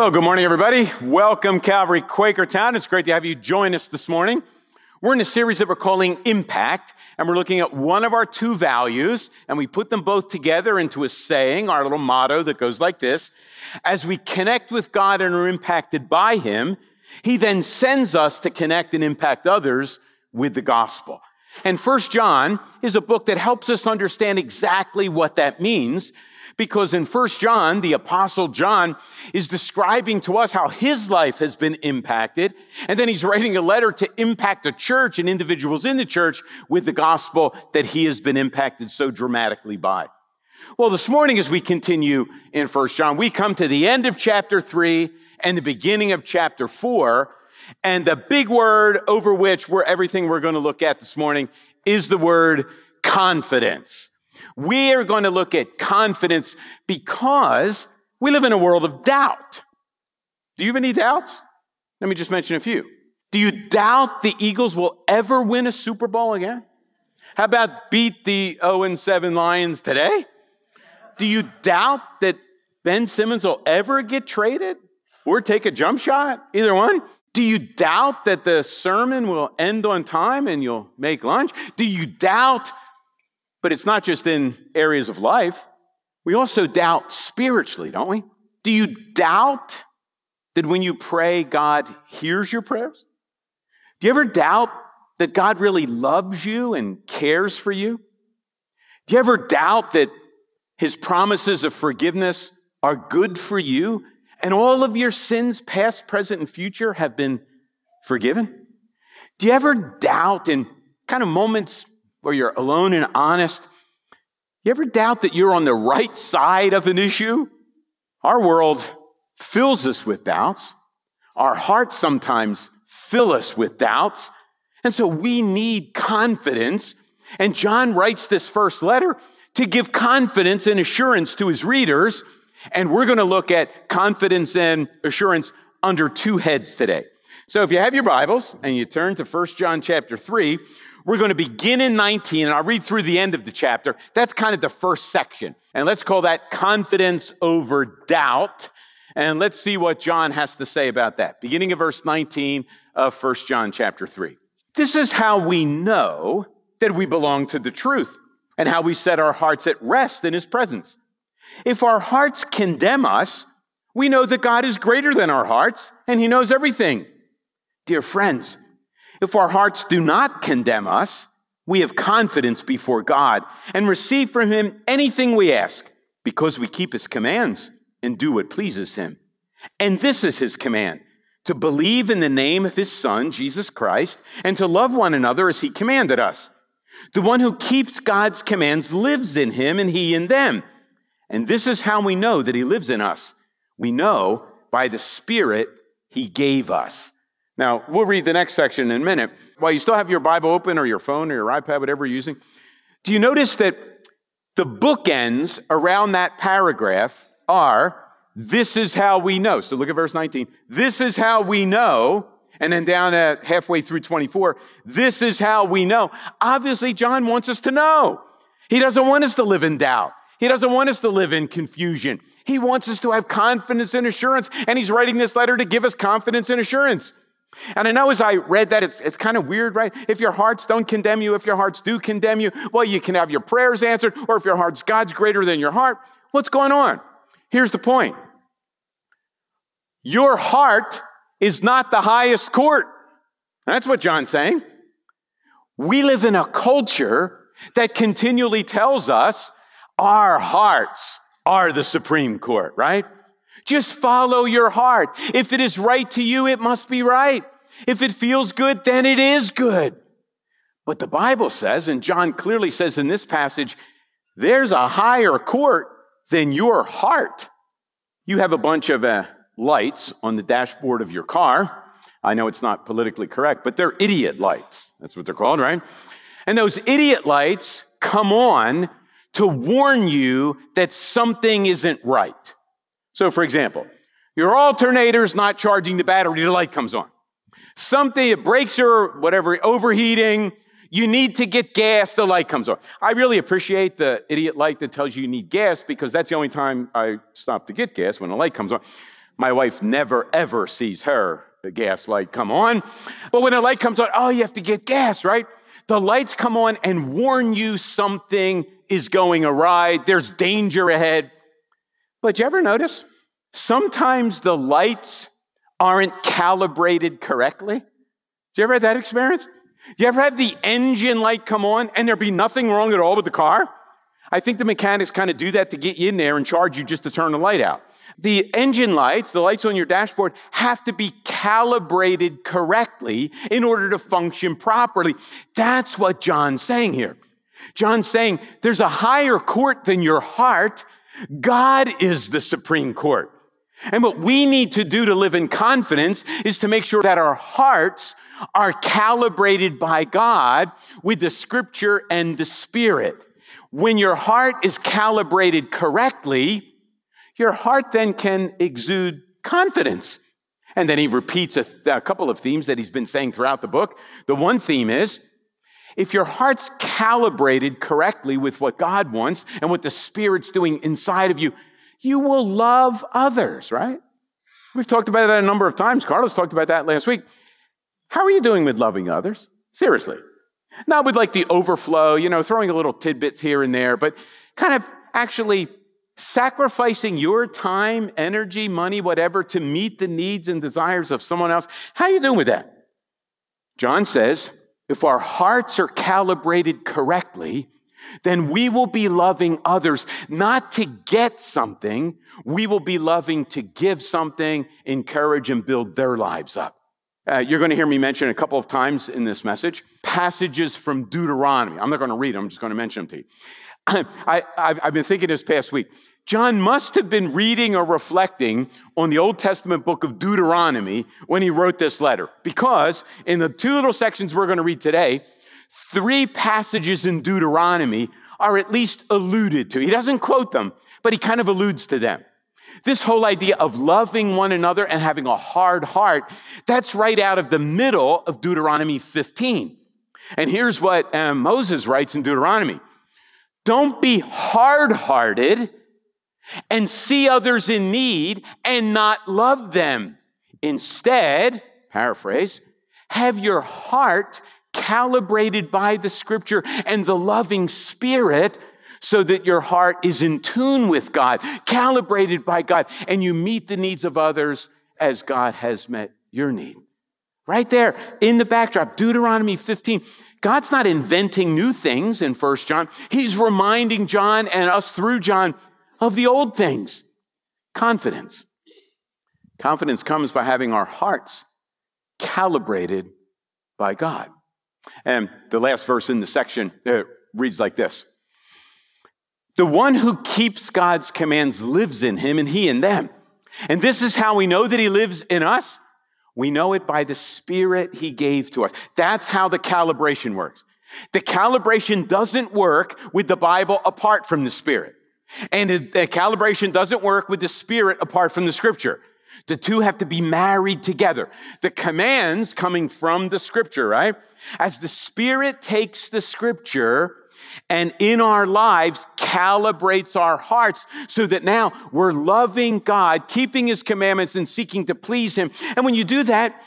Well, good morning, everybody. Welcome, Calvary Quakertown. It's great to have you join us this morning. We're in a series that we're calling Impact, and we're looking at one of our two values, and we put them both together into a saying, our little motto that goes like this As we connect with God and are impacted by Him, He then sends us to connect and impact others with the gospel. And First John is a book that helps us understand exactly what that means because in First John, the apostle John is describing to us how his life has been impacted. And then he's writing a letter to impact a church and individuals in the church with the gospel that he has been impacted so dramatically by. Well, this morning, as we continue in First John, we come to the end of chapter three and the beginning of chapter four. And the big word over which we're everything we're going to look at this morning is the word confidence. We are going to look at confidence because we live in a world of doubt. Do you have any doubts? Let me just mention a few. Do you doubt the Eagles will ever win a Super Bowl again? How about beat the 0 7 Lions today? Do you doubt that Ben Simmons will ever get traded or take a jump shot? Either one. Do you doubt that the sermon will end on time and you'll make lunch? Do you doubt but it's not just in areas of life. We also doubt spiritually, don't we? Do you doubt that when you pray, God hears your prayers? Do you ever doubt that God really loves you and cares for you? Do you ever doubt that his promises of forgiveness are good for you and all of your sins, past, present, and future, have been forgiven? Do you ever doubt in kind of moments where you're alone and honest, you ever doubt that you're on the right side of an issue? Our world fills us with doubts. Our hearts sometimes fill us with doubts. And so we need confidence. And John writes this first letter to give confidence and assurance to his readers. And we're going to look at confidence and assurance under two heads today. So if you have your Bibles and you turn to 1 John chapter 3, we're going to begin in 19, and I'll read through the end of the chapter. That's kind of the first section. And let's call that confidence over doubt. And let's see what John has to say about that. Beginning of verse 19 of 1 John chapter 3. This is how we know that we belong to the truth and how we set our hearts at rest in his presence. If our hearts condemn us, we know that God is greater than our hearts and he knows everything. Dear friends, if our hearts do not condemn us, we have confidence before God and receive from Him anything we ask because we keep His commands and do what pleases Him. And this is His command to believe in the name of His Son, Jesus Christ, and to love one another as He commanded us. The one who keeps God's commands lives in Him and He in them. And this is how we know that He lives in us. We know by the Spirit He gave us. Now, we'll read the next section in a minute. While you still have your Bible open or your phone or your iPad, whatever you're using, do you notice that the bookends around that paragraph are this is how we know. So look at verse 19. This is how we know. And then down at halfway through 24, this is how we know. Obviously, John wants us to know. He doesn't want us to live in doubt. He doesn't want us to live in confusion. He wants us to have confidence and assurance. And he's writing this letter to give us confidence and assurance. And I know as I read that, it's, it's kind of weird, right? If your hearts don't condemn you, if your hearts do condemn you, well, you can have your prayers answered, or if your heart's God's greater than your heart, what's going on? Here's the point your heart is not the highest court. That's what John's saying. We live in a culture that continually tells us our hearts are the Supreme Court, right? Just follow your heart. If it is right to you, it must be right. If it feels good, then it is good. But the Bible says, and John clearly says in this passage, there's a higher court than your heart. You have a bunch of uh, lights on the dashboard of your car. I know it's not politically correct, but they're idiot lights. That's what they're called, right? And those idiot lights come on to warn you that something isn't right. So, for example, your alternator's not charging the battery, the light comes on. Something, it breaks or whatever, overheating, you need to get gas, the light comes on. I really appreciate the idiot light that tells you you need gas because that's the only time I stop to get gas when the light comes on. My wife never, ever sees her, the gas light come on. But when the light comes on, oh, you have to get gas, right? The lights come on and warn you something is going awry, there's danger ahead. But you ever notice? Sometimes the lights aren't calibrated correctly. Did you ever have that experience? Do you ever have the engine light come on and there be nothing wrong at all with the car? I think the mechanics kind of do that to get you in there and charge you just to turn the light out. The engine lights, the lights on your dashboard, have to be calibrated correctly in order to function properly. That's what John's saying here. John's saying there's a higher court than your heart. God is the supreme court. And what we need to do to live in confidence is to make sure that our hearts are calibrated by God with the scripture and the spirit. When your heart is calibrated correctly, your heart then can exude confidence. And then he repeats a, a, couple of themes that he's been saying throughout the book. The one theme is if your heart's calibrated correctly with what God wants and what the Spirit's doing inside of you, you will love others, right? We've talked about that a number of times. Carlos talked about that last week. How are you doing with loving others? Seriously. Not with like the overflow, you know, throwing a little tidbits here and there, but kind of actually sacrificing your time, energy, money, whatever to meet the needs and desires of someone else. How are you doing with that? John says, if our hearts are calibrated correctly, then we will be loving others not to get something. We will be loving to give something, encourage, and build their lives up. Uh, you're going to hear me mention a couple of times in this message passages from Deuteronomy. I'm not going to read them, I'm just going to mention them to you. I, have been thinking this past week. John must have been reading or reflecting on the Old Testament book of Deuteronomy when he wrote this letter, because in the two little sections we're going to read today, three passages in Deuteronomy are at least alluded to. He doesn't quote them, but he kind of alludes to them. This whole idea of loving one another and having a hard heart, that's right out of the middle of Deuteronomy 15. And here's what um, Moses writes in Deuteronomy Don't be hard hearted and see others in need and not love them. Instead, paraphrase, have your heart calibrated by the scripture and the loving spirit so that your heart is in tune with God, calibrated by God, and you meet the needs of others as God has met your need. Right there in the backdrop, Deuteronomy 15. God's not inventing new things in First John. He's reminding John and us through John of the old things. Confidence. Confidence comes by having our hearts calibrated by God. And the last verse in the section uh, reads like this The one who keeps God's commands lives in him, and he in them. And this is how we know that he lives in us. We know it by the Spirit he gave to us. That's how the calibration works. The calibration doesn't work with the Bible apart from the Spirit. And the calibration doesn't work with the Spirit apart from the Scripture. The two have to be married together. The commands coming from the Scripture, right? As the Spirit takes the Scripture and in our lives calibrates our hearts so that now we're loving God, keeping His commandments, and seeking to please Him. And when you do that,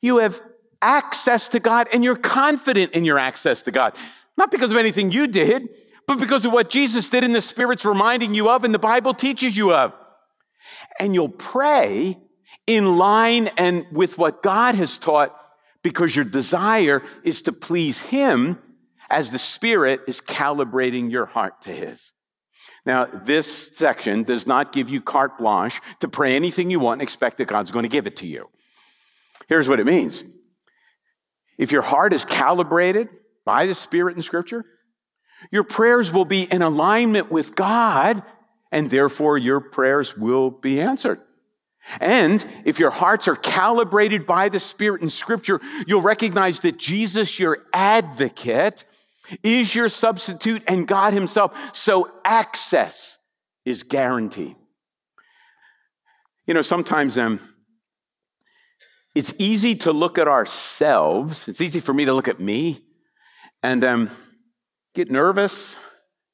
you have access to God and you're confident in your access to God. Not because of anything you did, but because of what Jesus did and the Spirit's reminding you of and the Bible teaches you of. And you'll pray in line and with what God has taught because your desire is to please Him as the Spirit is calibrating your heart to His. Now, this section does not give you carte blanche to pray anything you want and expect that God's going to give it to you. Here's what it means if your heart is calibrated by the Spirit in Scripture, your prayers will be in alignment with God, and therefore your prayers will be answered. And if your hearts are calibrated by the Spirit in Scripture, you'll recognize that Jesus, your advocate, is your substitute and God Himself. So access is guaranteed. You know, sometimes um, it's easy to look at ourselves. It's easy for me to look at me and um, get nervous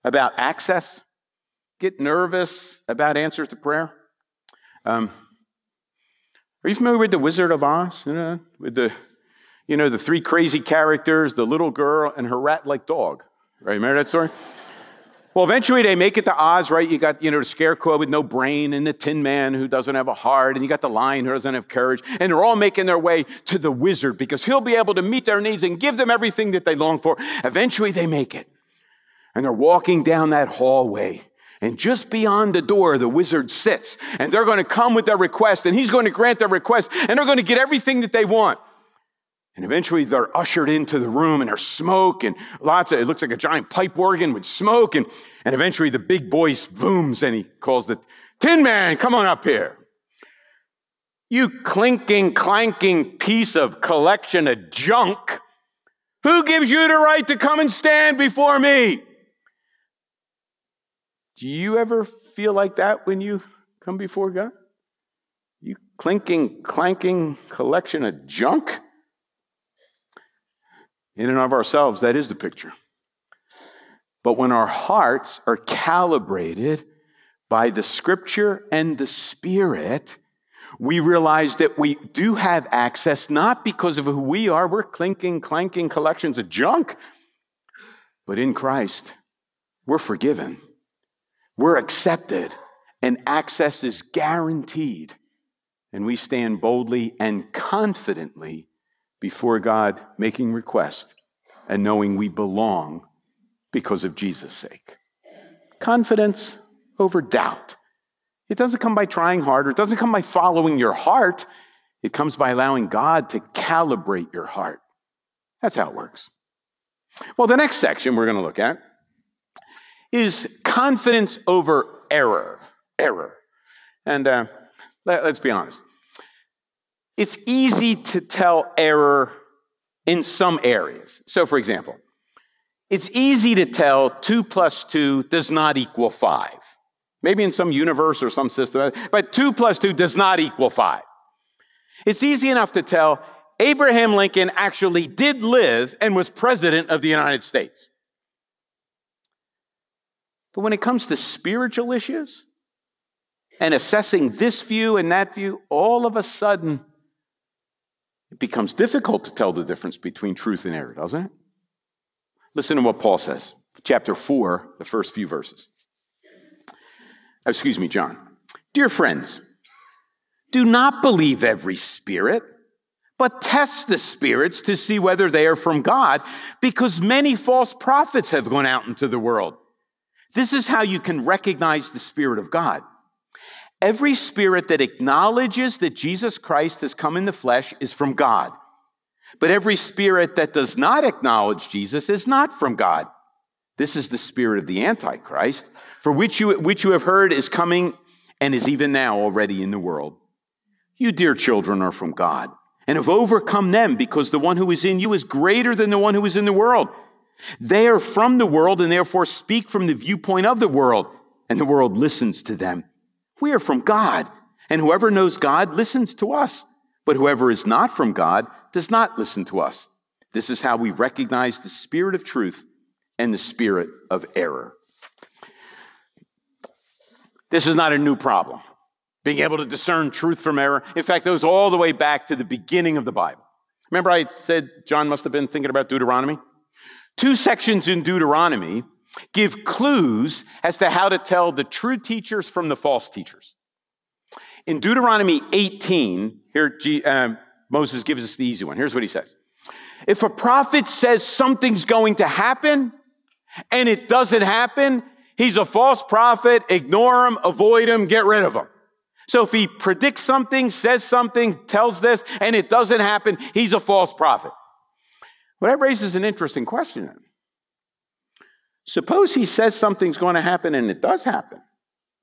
about access, get nervous about answers to prayer. Um, Are you familiar with the Wizard of Oz? You know, with the, you know, the three crazy characters, the little girl and her rat-like dog. Right? Remember that story? Well, eventually they make it to Oz, right? You got, you know, the scarecrow with no brain and the tin man who doesn't have a heart, and you got the lion who doesn't have courage. And they're all making their way to the wizard because he'll be able to meet their needs and give them everything that they long for. Eventually they make it. And they're walking down that hallway. And just beyond the door, the wizard sits. And they're going to come with their request, and he's going to grant their request, and they're going to get everything that they want. And eventually they're ushered into the room and there's smoke and lots of, it looks like a giant pipe organ with smoke. And, and eventually the big voice booms and he calls the Tin Man, come on up here. You clinking, clanking piece of collection of junk. Who gives you the right to come and stand before me? Do you ever feel like that when you come before God? You clinking, clanking collection of junk? In and of ourselves, that is the picture. But when our hearts are calibrated by the scripture and the spirit, we realize that we do have access not because of who we are, we're clinking, clanking collections of junk, but in Christ, we're forgiven, we're accepted, and access is guaranteed. And we stand boldly and confidently before God, making request and knowing we belong because of Jesus' sake. Confidence over doubt. It doesn't come by trying harder, it doesn't come by following your heart. It comes by allowing God to calibrate your heart. That's how it works. Well, the next section we're going to look at is confidence over error. Error. And uh, let, us be honest. It's easy to tell error in some areas. So, for example, it's easy to tell 2 plus 2 does not equal 5. Maybe in some universe or some system, but 2 plus 2 does not equal 5. It's easy enough to tell Abraham Lincoln actually did live and was president of the United States. But when it comes to spiritual issues and assessing this view and that view, all of a sudden, it becomes difficult to tell the difference between truth and error, doesn't it? Listen to what Paul says, chapter 4, the first few verses. Excuse me, John. Dear friends, do not believe every spirit, but test the spirits to see whether they are from God, because many false prophets have gone out into the world. This is how you can recognize the Spirit of God. Every spirit that acknowledges that Jesus Christ has come in the flesh is from God. But every spirit that does not acknowledge Jesus is not from God. This is the spirit of the Antichrist, for which you, which you have heard is coming and is even now already in the world. You, dear children, are from God and have overcome them because the one who is in you is greater than the one who is in the world. They are from the world and therefore speak from the viewpoint of the world, and the world listens to them. We are from God, and whoever knows God listens to us. But whoever is not from God does not listen to us. This is how we recognize the spirit of truth and the spirit of error. This is not a new problem, being able to discern truth from error. In fact, it goes all the way back to the beginning of the Bible. Remember, I said John must have been thinking about Deuteronomy? Two sections in Deuteronomy give clues as to how to tell the true teachers from the false teachers. In Deuteronomy 18, here um, Moses gives us the easy one. Here's what he says If a prophet says something's going to happen and it doesn't happen, he's a false prophet. Ignore him, avoid him, get rid of him. So if he predicts something, says something, tells this, and it doesn't happen, he's a false prophet. Well, that raises an interesting question. Suppose he says something's going to happen and it does happen,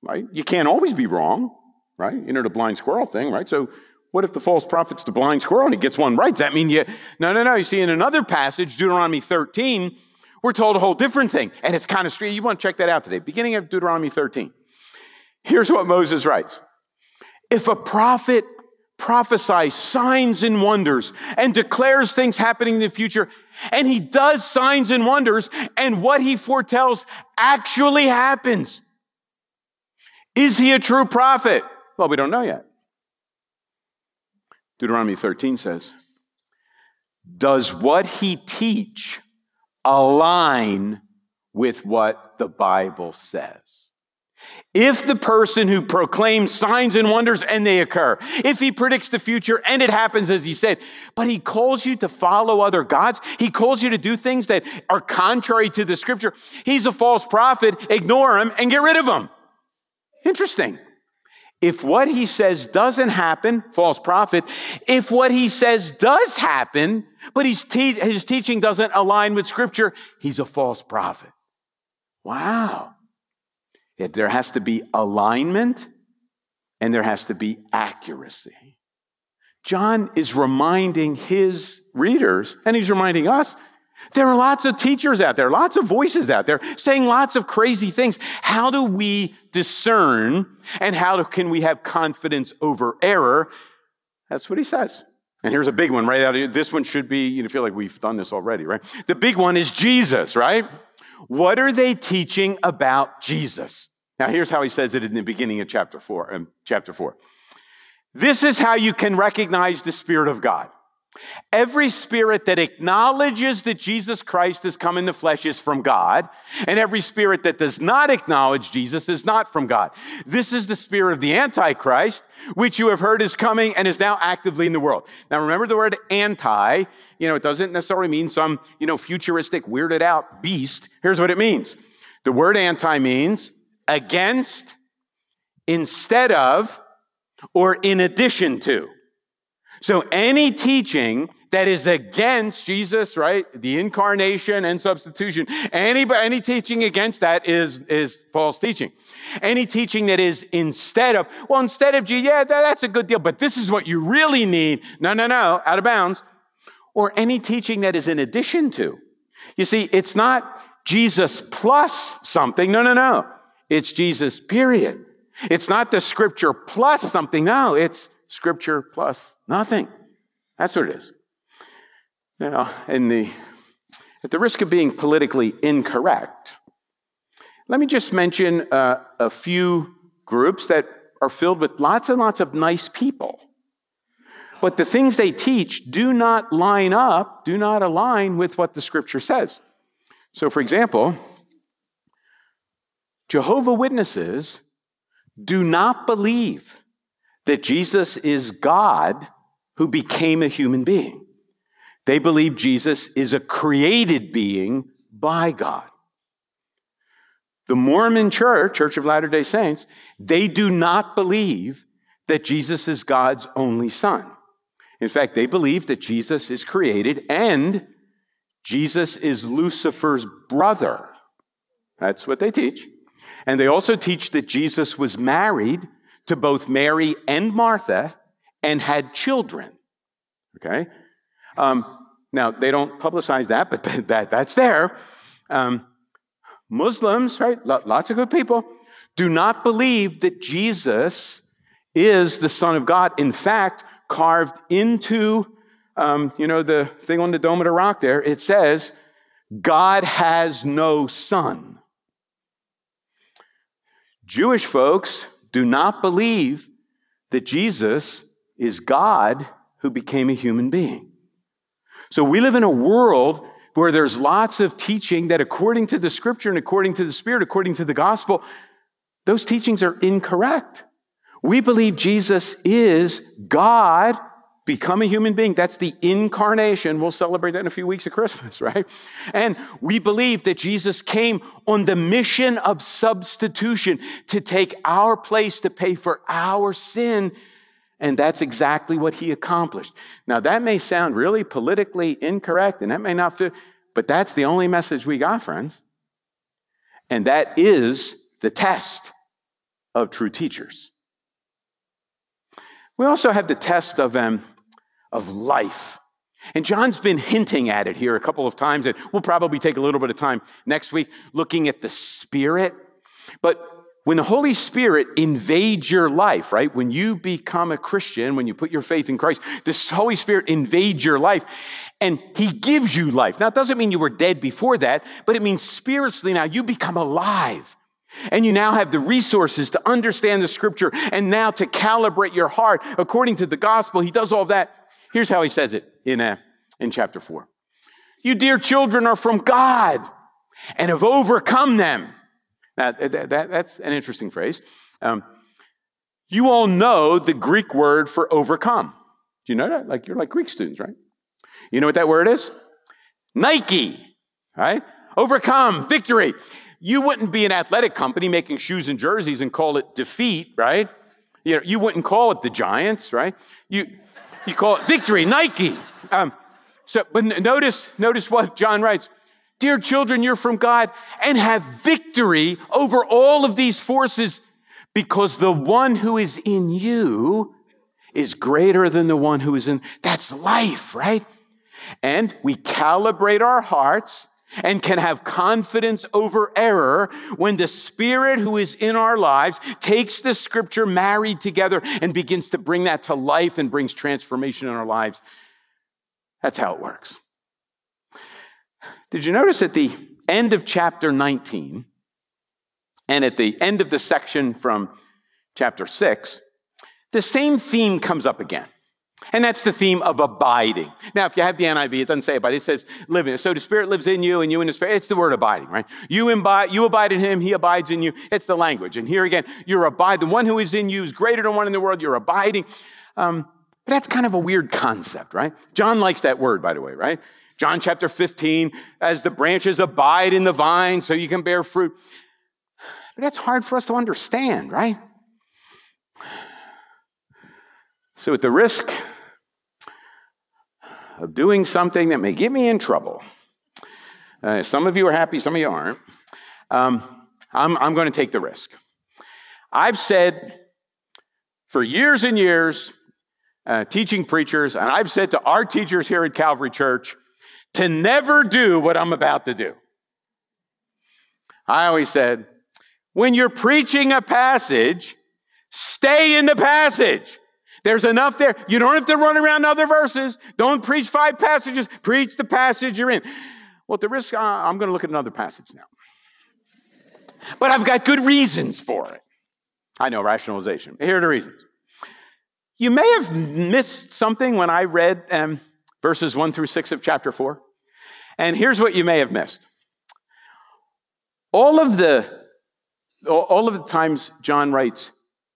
right? You can't always be wrong, right? You know the blind squirrel thing, right? So what if the false prophet's the blind squirrel and he gets one right? Does that mean you, no, no, no. You see, in another passage, Deuteronomy 13, we're told a whole different thing. And it's kind of strange. You want to check that out today. Beginning of Deuteronomy 13. Here's what Moses writes. If a prophet prophesies signs and wonders and declares things happening in the future. And he does signs and wonders, and what he foretells actually happens. Is he a true prophet? Well, we don't know yet. Deuteronomy 13 says, Does what he teach align with what the Bible says? If the person who proclaims signs and wonders and they occur, if he predicts the future and it happens as he said, but he calls you to follow other gods, he calls you to do things that are contrary to the scripture, he's a false prophet, ignore him and get rid of him. Interesting. If what he says doesn't happen, false prophet, if what he says does happen, but te- his teaching doesn't align with scripture, he's a false prophet. Wow. There has to be alignment and there has to be accuracy. John is reminding his readers, and he's reminding us, there are lots of teachers out there, lots of voices out there saying lots of crazy things. How do we discern and how can we have confidence over error? That's what he says. And here's a big one right out of this one should be, you know, feel like we've done this already, right? The big one is Jesus, right? What are they teaching about Jesus? Now, here's how he says it in the beginning of chapter four. Um, chapter four. This is how you can recognize the Spirit of God. Every spirit that acknowledges that Jesus Christ has come in the flesh is from God, and every spirit that does not acknowledge Jesus is not from God. This is the spirit of the Antichrist, which you have heard is coming and is now actively in the world. Now remember the word anti, you know, it doesn't necessarily mean some, you know, futuristic, weirded out beast. Here's what it means. The word anti means against, instead of, or in addition to. So any teaching that is against Jesus, right? The incarnation and substitution, any, any teaching against that is, is false teaching. Any teaching that is instead of, well, instead of, yeah, that, that's a good deal, but this is what you really need. No, no, no, out of bounds. Or any teaching that is in addition to. You see, it's not Jesus plus something. No, no, no. It's Jesus, period. It's not the scripture plus something. No, it's scripture plus nothing. That's what it is. Now, in the, at the risk of being politically incorrect, let me just mention uh, a few groups that are filled with lots and lots of nice people. But the things they teach do not line up, do not align with what the scripture says. So, for example, Jehovah Witnesses do not believe that Jesus is God who became a human being. They believe Jesus is a created being by God. The Mormon Church, Church of Latter day Saints, they do not believe that Jesus is God's only son. In fact, they believe that Jesus is created and Jesus is Lucifer's brother. That's what they teach. And they also teach that Jesus was married to both Mary and Martha and had children. Okay? Um, now, they don't publicize that, but that, that's there. Um, Muslims, right? Lots of good people, do not believe that Jesus is the Son of God. In fact, carved into, um, you know, the thing on the dome of the rock there, it says, God has no son. Jewish folks do not believe that Jesus is God who became a human being. So we live in a world where there's lots of teaching that, according to the scripture and according to the Spirit, according to the gospel, those teachings are incorrect. We believe Jesus is God become a human being. That's the incarnation. We'll celebrate that in a few weeks at Christmas, right? And we believe that Jesus came on the mission of substitution to take our place to pay for our sin. And that's exactly what he accomplished. Now, that may sound really politically incorrect and that may not fit, but that's the only message we got, friends. And that is the test of true teachers. We also have the test of um, of life. And John's been hinting at it here a couple of times, and we'll probably take a little bit of time next week looking at the Spirit. But when the Holy Spirit invades your life, right? When you become a Christian, when you put your faith in Christ, this Holy Spirit invades your life and He gives you life. Now, it doesn't mean you were dead before that, but it means spiritually now you become alive. And you now have the resources to understand the scripture and now to calibrate your heart according to the gospel. He does all that. Here's how he says it in, uh, in chapter 4. You dear children are from God and have overcome them. Now, that, that, that's an interesting phrase. Um, you all know the Greek word for overcome. Do you know that? Like you're like Greek students, right? You know what that word is? Nike, right? Overcome, victory. You wouldn't be an athletic company making shoes and jerseys and call it defeat, right? You, know, you wouldn't call it the Giants, right? You, you call it victory, Nike. Um, so, but notice, notice what John writes. Dear children, you're from God and have victory over all of these forces because the one who is in you is greater than the one who is in. That's life, right? And we calibrate our hearts and can have confidence over error when the Spirit who is in our lives takes the scripture married together and begins to bring that to life and brings transformation in our lives. That's how it works. Did you notice at the end of chapter 19 and at the end of the section from chapter 6, the same theme comes up again. And that's the theme of abiding. Now, if you have the NIV, it doesn't say abide, it says living. So the Spirit lives in you and you in the Spirit. It's the word abiding, right? You abide, you abide in Him, He abides in you. It's the language. And here again, you're abide. The one who is in you is greater than one in the world. You're abiding. Um, but that's kind of a weird concept, right? John likes that word, by the way, right? John chapter 15, as the branches abide in the vine so you can bear fruit. But that's hard for us to understand, right? So, at the risk of doing something that may get me in trouble, uh, some of you are happy, some of you aren't. Um, I'm, I'm going to take the risk. I've said for years and years, uh, teaching preachers, and I've said to our teachers here at Calvary Church to never do what I'm about to do. I always said, when you're preaching a passage, stay in the passage. There's enough there. You don't have to run around other verses. Don't preach five passages. Preach the passage you're in. Well, at the risk, I'm going to look at another passage now. But I've got good reasons for it. I know rationalization. Here are the reasons. You may have missed something when I read um, verses 1 through 6 of chapter 4. And here's what you may have missed. All of the all of the times John writes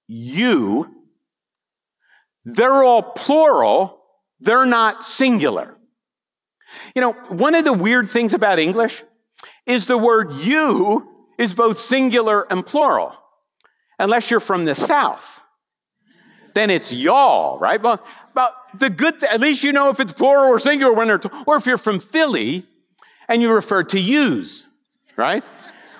you they're all plural, they're not singular. You know, one of the weird things about English is the word you is both singular and plural, unless you're from the South. Then it's y'all, right? But, but the good, th- at least you know if it's plural or singular when they're, t- or if you're from Philly and you refer to yous, right?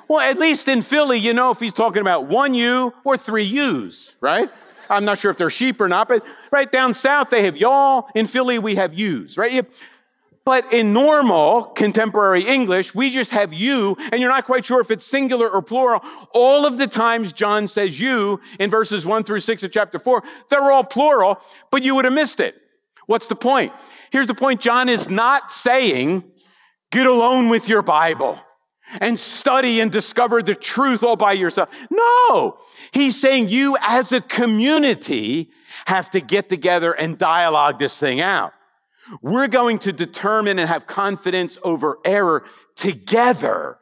Well, at least in Philly, you know if he's talking about one you or three yous, right? I'm not sure if they're sheep or not, but right down south they have y'all. In Philly we have yous, right? But in normal contemporary English, we just have you, and you're not quite sure if it's singular or plural. All of the times John says you in verses one through six of chapter four, they're all plural, but you would have missed it. What's the point? Here's the point John is not saying, get alone with your Bible and study and discover the truth all by yourself. No, he's saying you as a community have to get together and dialogue this thing out. We're going to determine and have confidence over error together.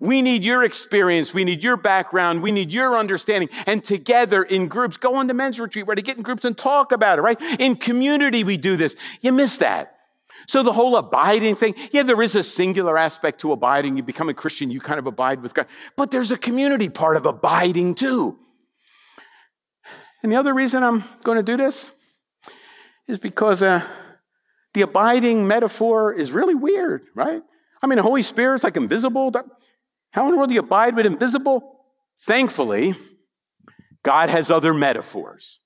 We need your experience. We need your background. We need your understanding. And together in groups, go on the men's retreat, to get in groups and talk about it, right? In community, we do this. You miss that. So the whole abiding thing, yeah, there is a singular aspect to abiding. You become a Christian, you kind of abide with God. But there's a community part of abiding too. And the other reason I'm going to do this is because uh, the abiding metaphor is really weird, right? I mean, the Holy Spirit's like invisible. How in the world do you abide with invisible? Thankfully, God has other metaphors.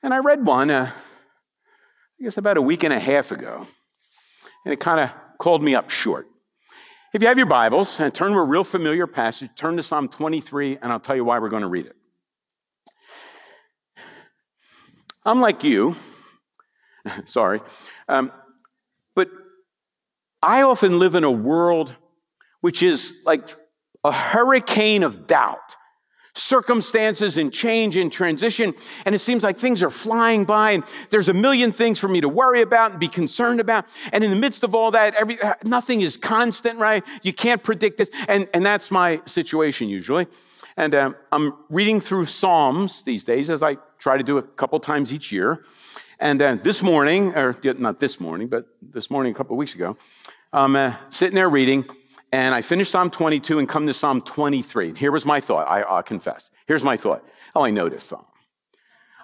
And I read one, uh, I guess about a week and a half ago and it kind of called me up short. If you have your Bibles and turn to a real familiar passage, turn to Psalm 23, and I'll tell you why we're going to read it. I'm like you, sorry, um, but I often live in a world which is like a hurricane of doubt circumstances and change and transition. And it seems like things are flying by and there's a million things for me to worry about and be concerned about. And in the midst of all that, every, nothing is constant, right? You can't predict it. And, and that's my situation usually. And um, I'm reading through Psalms these days, as I try to do a couple times each year. And uh, this morning, or not this morning, but this morning a couple of weeks ago, I'm uh, sitting there reading, and I finished Psalm 22 and come to Psalm 23. Here was my thought, I, I confess. Here's my thought. Oh, I know this psalm.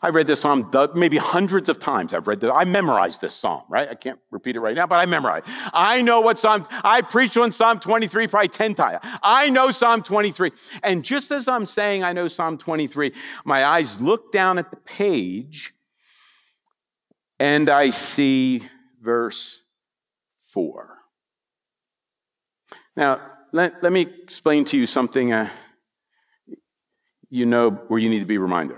I read this psalm maybe hundreds of times. I've read this. I memorized this psalm, right? I can't repeat it right now, but I memorized. I know what psalm, I preached on Psalm 23 probably 10 times. I know Psalm 23. And just as I'm saying I know Psalm 23, my eyes look down at the page and I see verse 4. Now, let, let me explain to you something uh, you know where you need to be reminded.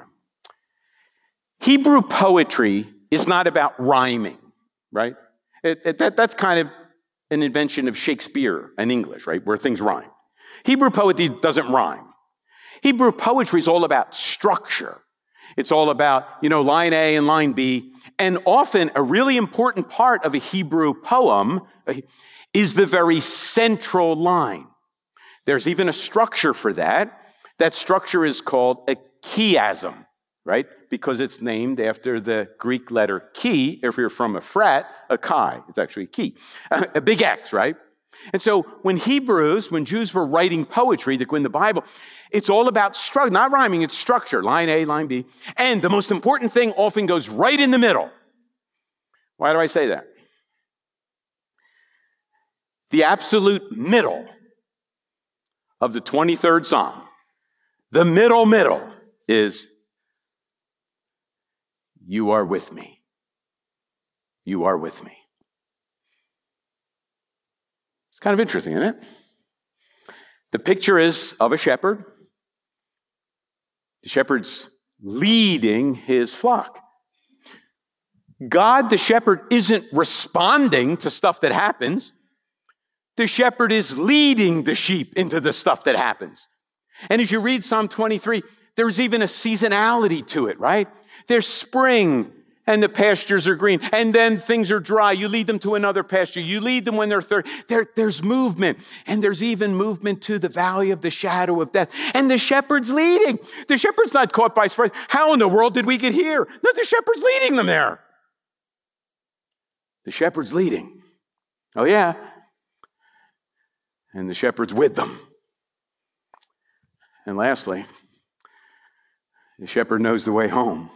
Hebrew poetry is not about rhyming, right? It, it, that, that's kind of an invention of Shakespeare and English, right, where things rhyme. Hebrew poetry doesn't rhyme. Hebrew poetry is all about structure. It's all about, you know, line A and line B. And often a really important part of a Hebrew poem eh, is the very central line. There's even a structure for that. That structure is called a chiasm, right? Because it's named after the Greek letter chi. If you're from a frat, a chi. It's actually a key. A big X, right? And so when Hebrews, when Jews were writing poetry go in the Bible, it's all about structure, not rhyming, it's structure, line A, line B. And the most important thing often goes right in the middle. Why do I say that? The absolute middle of the 23rd Psalm, the middle, middle is, You are with me. You are with me. It's kind of interesting, isn't it? The picture is of a shepherd. The shepherd's leading his flock. God, the shepherd, isn't responding to stuff that happens. The shepherd is leading the sheep into the stuff that happens. And as you read Psalm 23, there's even a seasonality to it, right? There's spring and the pastures are green. And then things are dry. You lead them to another pasture. You lead them when they're thirsty. There, there's movement. And there's even movement to the valley of the shadow of death. And the shepherd's leading. The shepherd's not caught by surprise. How in the world did we get here? No, the shepherd's leading them there. The shepherd's leading. Oh, yeah. And the shepherd's with them. And lastly, the shepherd knows the way home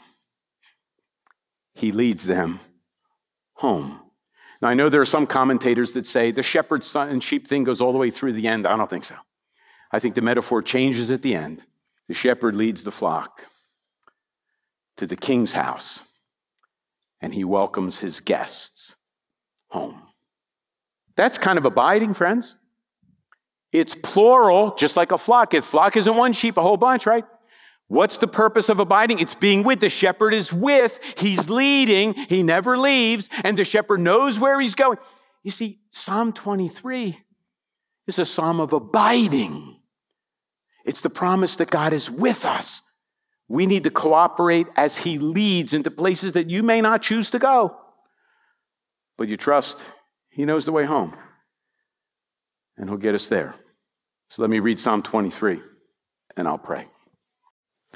he leads them home. Now, I know there are some commentators that say the shepherd and sheep thing goes all the way through the end. I don't think so. I think the metaphor changes at the end. The shepherd leads the flock to the king's house, and he welcomes his guests home. That's kind of abiding, friends. It's plural, just like a flock. A flock isn't one sheep, a whole bunch, right? What's the purpose of abiding? It's being with. The shepherd is with, he's leading, he never leaves, and the shepherd knows where he's going. You see, Psalm 23 is a psalm of abiding. It's the promise that God is with us. We need to cooperate as he leads into places that you may not choose to go, but you trust he knows the way home, and he'll get us there. So let me read Psalm 23, and I'll pray.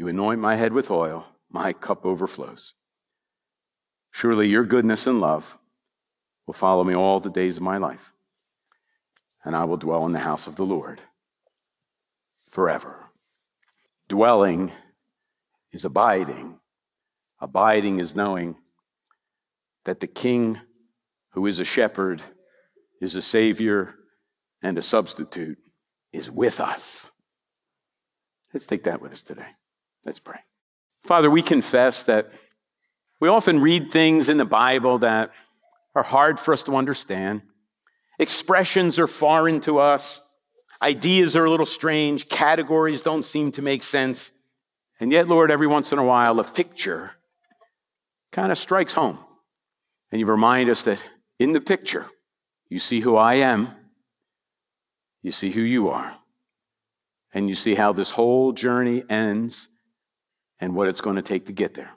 You anoint my head with oil, my cup overflows. Surely your goodness and love will follow me all the days of my life, and I will dwell in the house of the Lord forever. Dwelling is abiding. Abiding is knowing that the King, who is a shepherd, is a Savior and a substitute, is with us. Let's take that with us today. Let's pray. Father, we confess that we often read things in the Bible that are hard for us to understand. Expressions are foreign to us. Ideas are a little strange. Categories don't seem to make sense. And yet, Lord, every once in a while, a picture kind of strikes home. And you remind us that in the picture, you see who I am, you see who you are, and you see how this whole journey ends and what it's going to take to get there.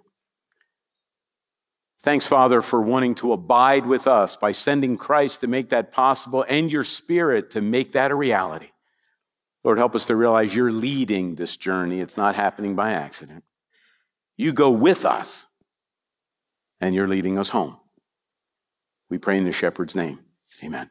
Thanks, Father, for wanting to abide with us by sending Christ to make that possible and your Spirit to make that a reality. Lord, help us to realize you're leading this journey. It's not happening by accident. You go with us, and you're leading us home. We pray in the shepherd's name. Amen.